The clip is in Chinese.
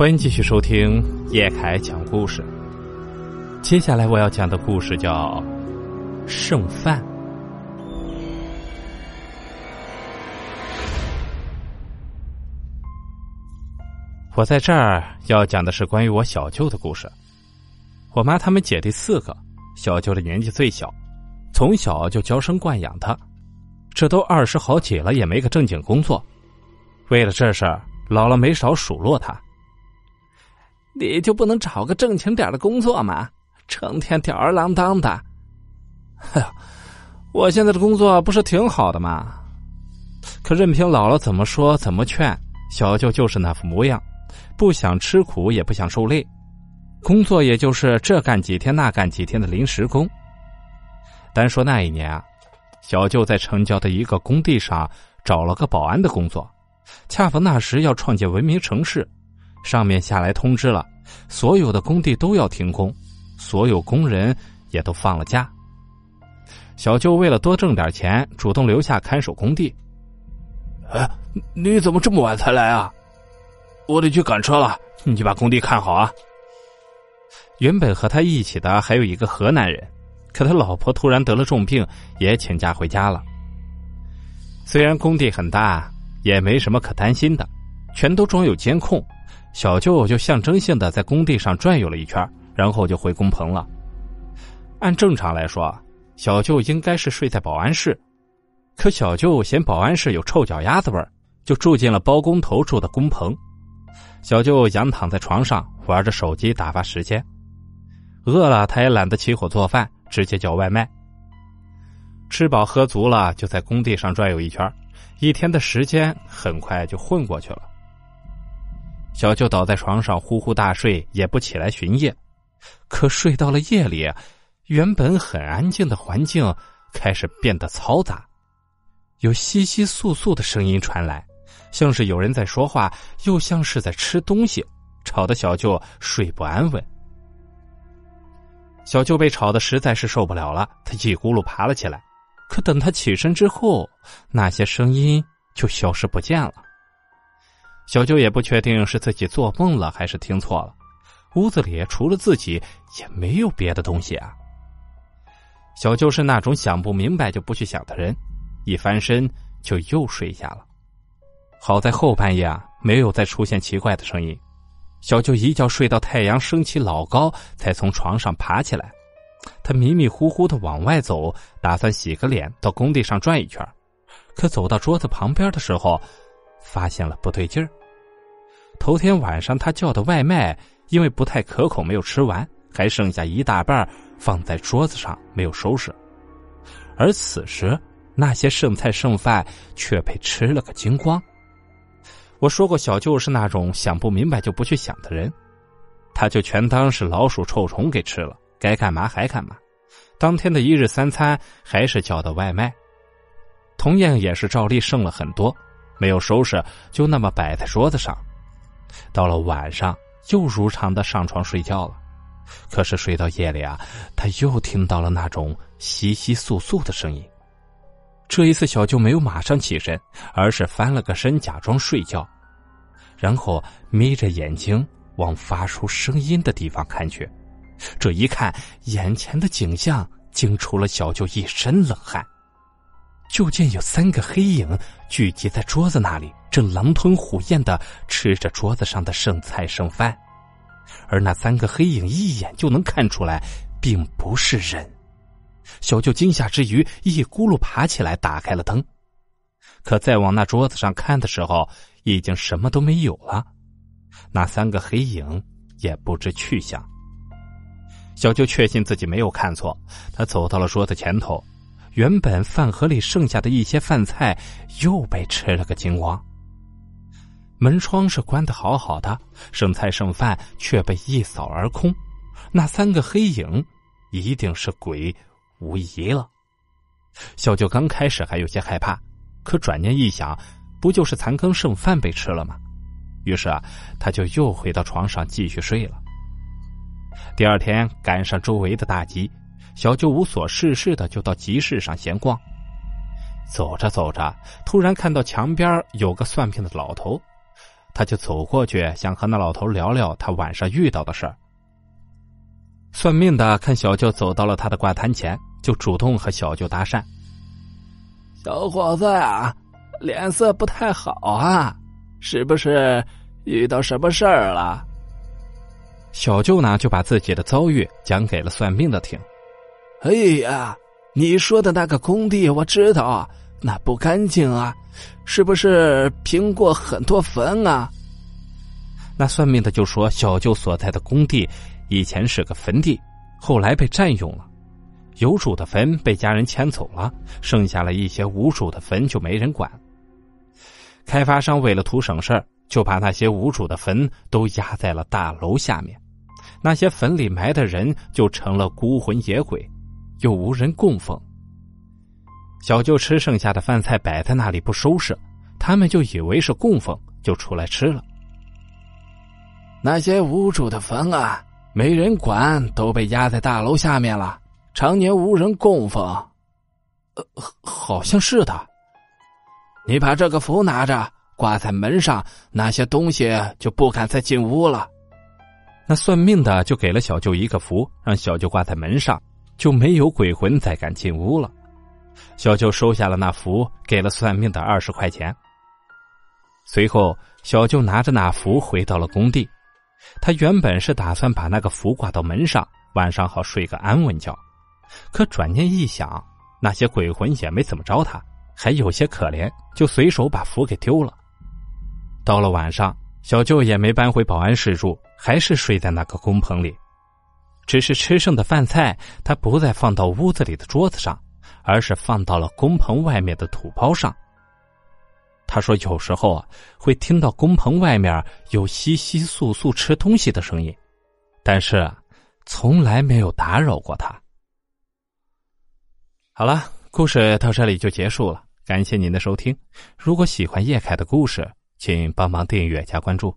欢迎继续收听叶凯讲故事。接下来我要讲的故事叫《剩饭》。我在这儿要讲的是关于我小舅的故事。我妈他们姐弟四个，小舅的年纪最小，从小就娇生惯养他。这都二十好几了，也没个正经工作。为了这事儿，姥姥没少数落他。你就不能找个正经点的工作吗？成天吊儿郎当的。哎呀，我现在的工作不是挺好的吗？可任凭姥姥怎么说怎么劝，小舅就是那副模样，不想吃苦，也不想受累，工作也就是这干几天那干几天的临时工。单说那一年啊。小舅在城郊的一个工地上找了个保安的工作，恰逢那时要创建文明城市，上面下来通知了，所有的工地都要停工，所有工人也都放了假。小舅为了多挣点钱，主动留下看守工地。哎，你怎么这么晚才来啊？我得去赶车了，你把工地看好啊。原本和他一起的还有一个河南人。可他老婆突然得了重病，也请假回家了。虽然工地很大，也没什么可担心的，全都装有监控。小舅就象征性的在工地上转悠了一圈，然后就回工棚了。按正常来说，小舅应该是睡在保安室，可小舅嫌保安室有臭脚丫子味儿，就住进了包工头住的工棚。小舅仰躺在床上，玩着手机打发时间。饿了，他也懒得起火做饭。直接叫外卖，吃饱喝足了，就在工地上转悠一圈，一天的时间很快就混过去了。小舅倒在床上呼呼大睡，也不起来巡夜。可睡到了夜里，原本很安静的环境开始变得嘈杂，有窸窸窣窣的声音传来，像是有人在说话，又像是在吃东西，吵得小舅睡不安稳。小舅被吵得实在是受不了了，他一咕噜爬了起来。可等他起身之后，那些声音就消失不见了。小舅也不确定是自己做梦了还是听错了，屋子里除了自己也没有别的东西啊。小舅是那种想不明白就不去想的人，一翻身就又睡下了。好在后半夜啊，没有再出现奇怪的声音。小舅一觉睡到太阳升起老高，才从床上爬起来。他迷迷糊糊的往外走，打算洗个脸，到工地上转一圈。可走到桌子旁边的时候，发现了不对劲儿。头天晚上他叫的外卖，因为不太可口，没有吃完，还剩下一大半放在桌子上没有收拾。而此时，那些剩菜剩饭却被吃了个精光。我说过，小舅是那种想不明白就不去想的人，他就全当是老鼠臭虫给吃了，该干嘛还干嘛。当天的一日三餐还是叫的外卖，同样也是照例剩了很多，没有收拾，就那么摆在桌子上。到了晚上，又如常的上床睡觉了。可是睡到夜里啊，他又听到了那种窸窸窣窣的声音。这一次，小舅没有马上起身，而是翻了个身，假装睡觉，然后眯着眼睛往发出声音的地方看去。这一看，眼前的景象惊出了小舅一身冷汗。就见有三个黑影聚集在桌子那里，正狼吞虎咽的吃着桌子上的剩菜剩饭，而那三个黑影一眼就能看出来，并不是人。小舅惊吓之余，一咕噜爬起来，打开了灯。可再往那桌子上看的时候，已经什么都没有了，那三个黑影也不知去向。小舅确信自己没有看错，他走到了桌子前头，原本饭盒里剩下的一些饭菜又被吃了个精光。门窗是关的好好的，剩菜剩饭却被一扫而空。那三个黑影，一定是鬼。无疑了，小舅刚开始还有些害怕，可转念一想，不就是残羹剩饭被吃了吗？于是啊，他就又回到床上继续睡了。第二天赶上周围的大集，小舅无所事事的就到集市上闲逛。走着走着，突然看到墙边有个算命的老头，他就走过去，想和那老头聊聊他晚上遇到的事儿。算命的看小舅走到了他的卦摊前，就主动和小舅搭讪：“小伙子啊，脸色不太好啊，是不是遇到什么事儿了？”小舅呢，就把自己的遭遇讲给了算命的听。哎呀，你说的那个工地，我知道，那不干净啊，是不是平过很多坟啊？那算命的就说，小舅所在的工地以前是个坟地，后来被占用了，有主的坟被家人迁走了，剩下了一些无主的坟就没人管。开发商为了图省事，就把那些无主的坟都压在了大楼下面，那些坟里埋的人就成了孤魂野鬼。又无人供奉，小舅吃剩下的饭菜摆在那里不收拾，他们就以为是供奉，就出来吃了。那些无主的坟啊，没人管，都被压在大楼下面了，常年无人供奉。呃，好像是的。你把这个符拿着，挂在门上，那些东西就不敢再进屋了。那算命的就给了小舅一个符，让小舅挂在门上。就没有鬼魂再敢进屋了。小舅收下了那符，给了算命的二十块钱。随后，小舅拿着那符回到了工地。他原本是打算把那个符挂到门上，晚上好睡个安稳觉。可转念一想，那些鬼魂也没怎么着他，还有些可怜，就随手把符给丢了。到了晚上，小舅也没搬回保安室住，还是睡在那个工棚里。只是吃剩的饭菜，他不再放到屋子里的桌子上，而是放到了工棚外面的土包上。他说：“有时候啊，会听到工棚外面有窸窸窣窣吃东西的声音，但是从来没有打扰过他。”好了，故事到这里就结束了。感谢您的收听。如果喜欢叶凯的故事，请帮忙订阅加关注。